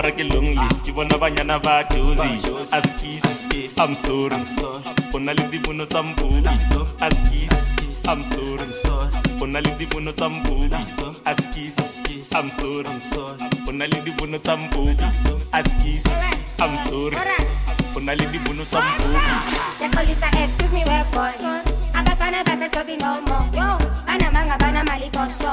mara ke lonely ke bona banyana ba josi askis i'm sorry o na le dipono tsa mpopi askis I'm sorry, I'm sorry. Ona le dipono tsa mpopi askis I'm sorry, I'm sorry. Ona le dipono tsa mpopi askis I'm sorry. Ona le dipono tsa mpopi. Ya kolisa excuse me where boy. Abafana basa josi no mo. Yo, bana manga bana malikosho.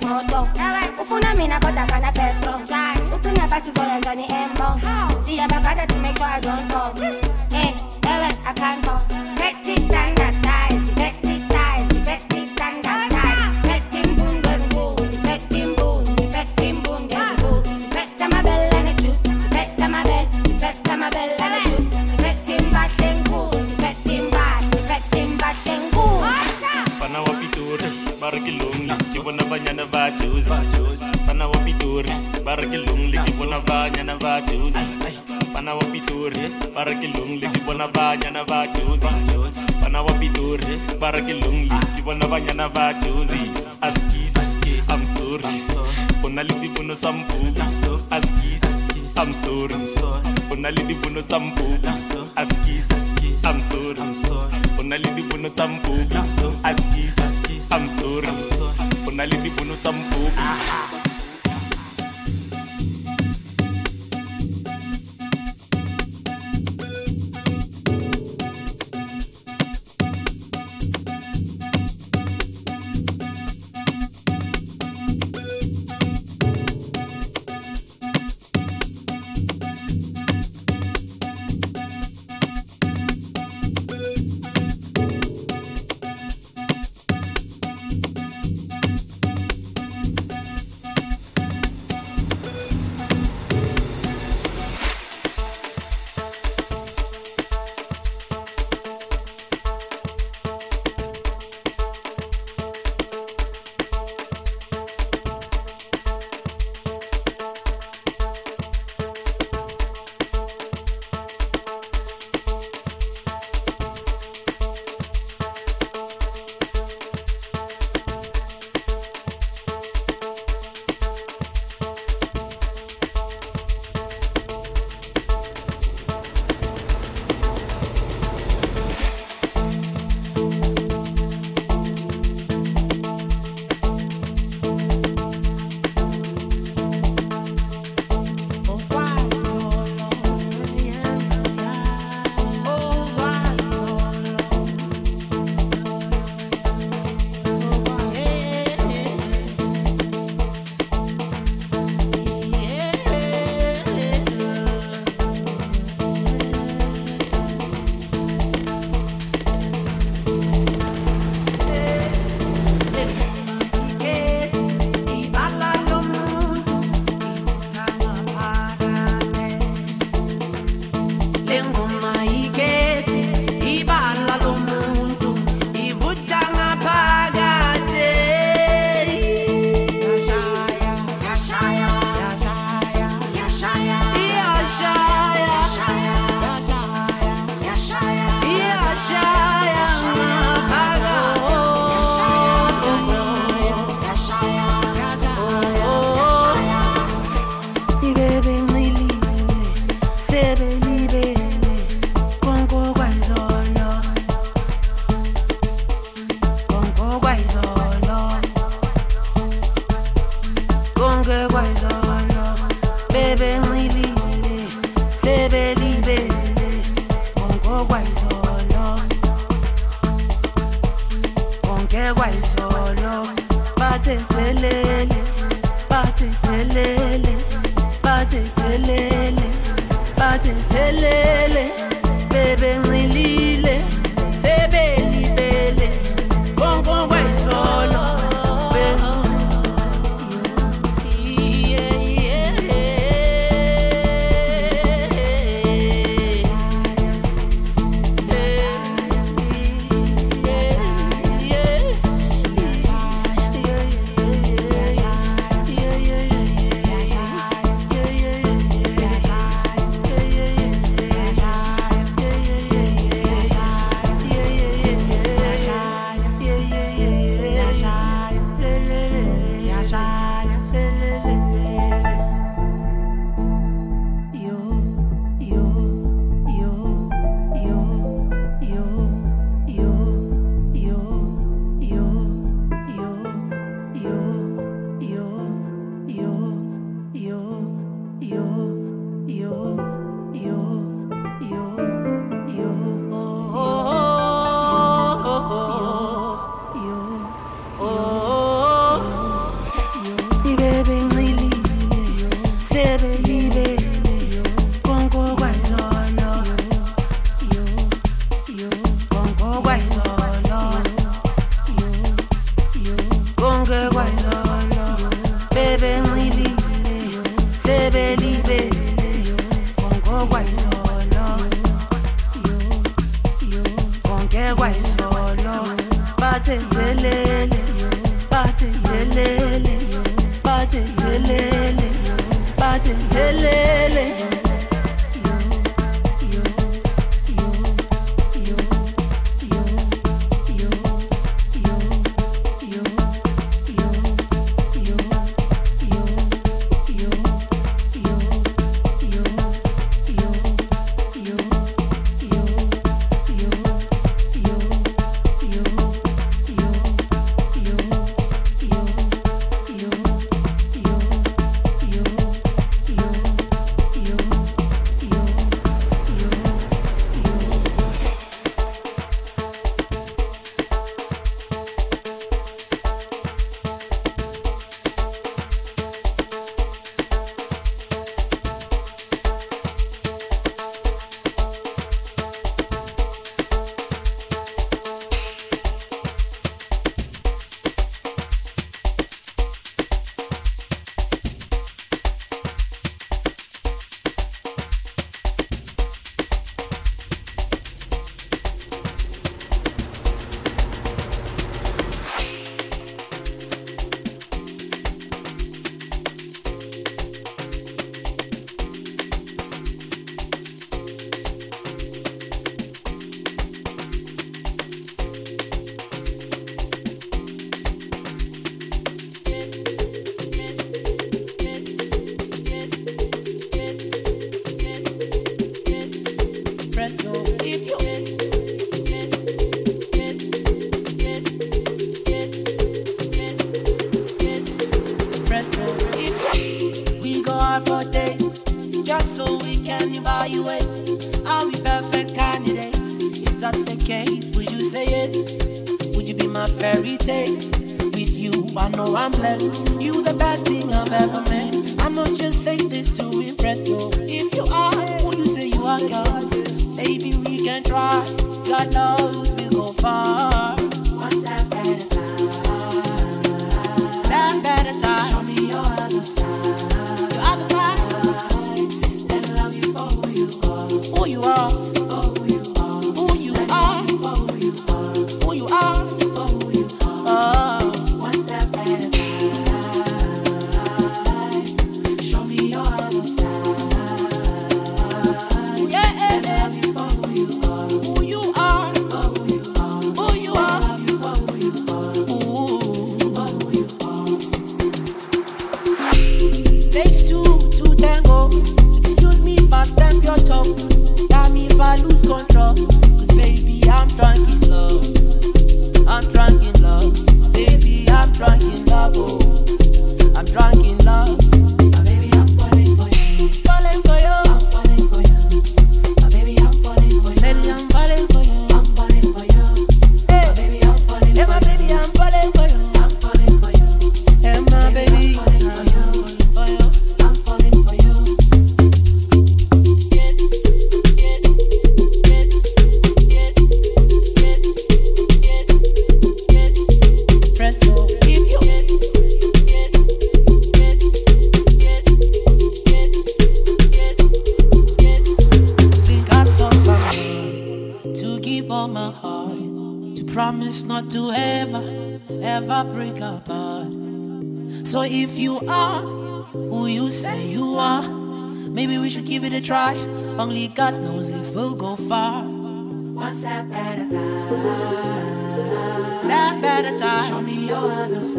small boat.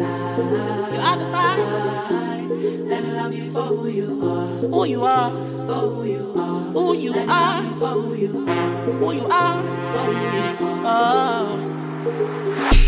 Side. Your other side. Let me love you for who you are. Who you are. For who you are. Who you Let are. You for who you are. Who you are. For who you are. Oh.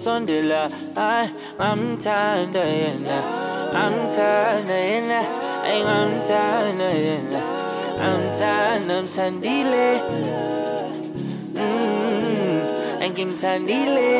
Mengasondela ay ngamthanda yena ngamthanda yena ay ngamthanda yena ngamthanda mthandile mm ngimthandile oh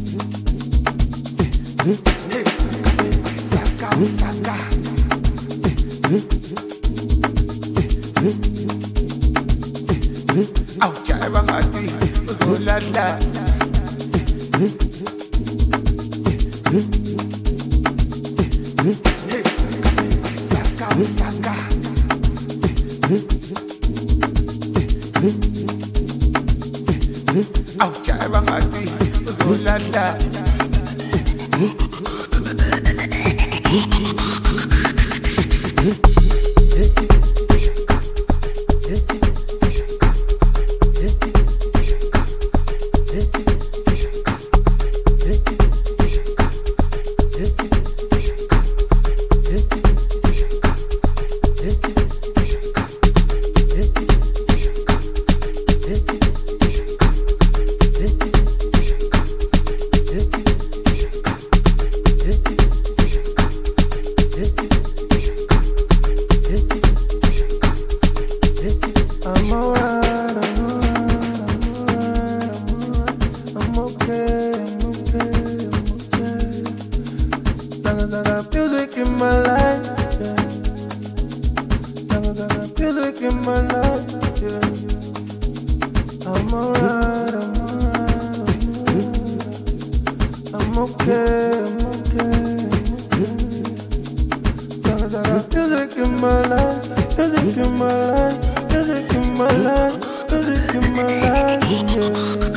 Music in my life, music in my life, music in my life, music in my life, yeah.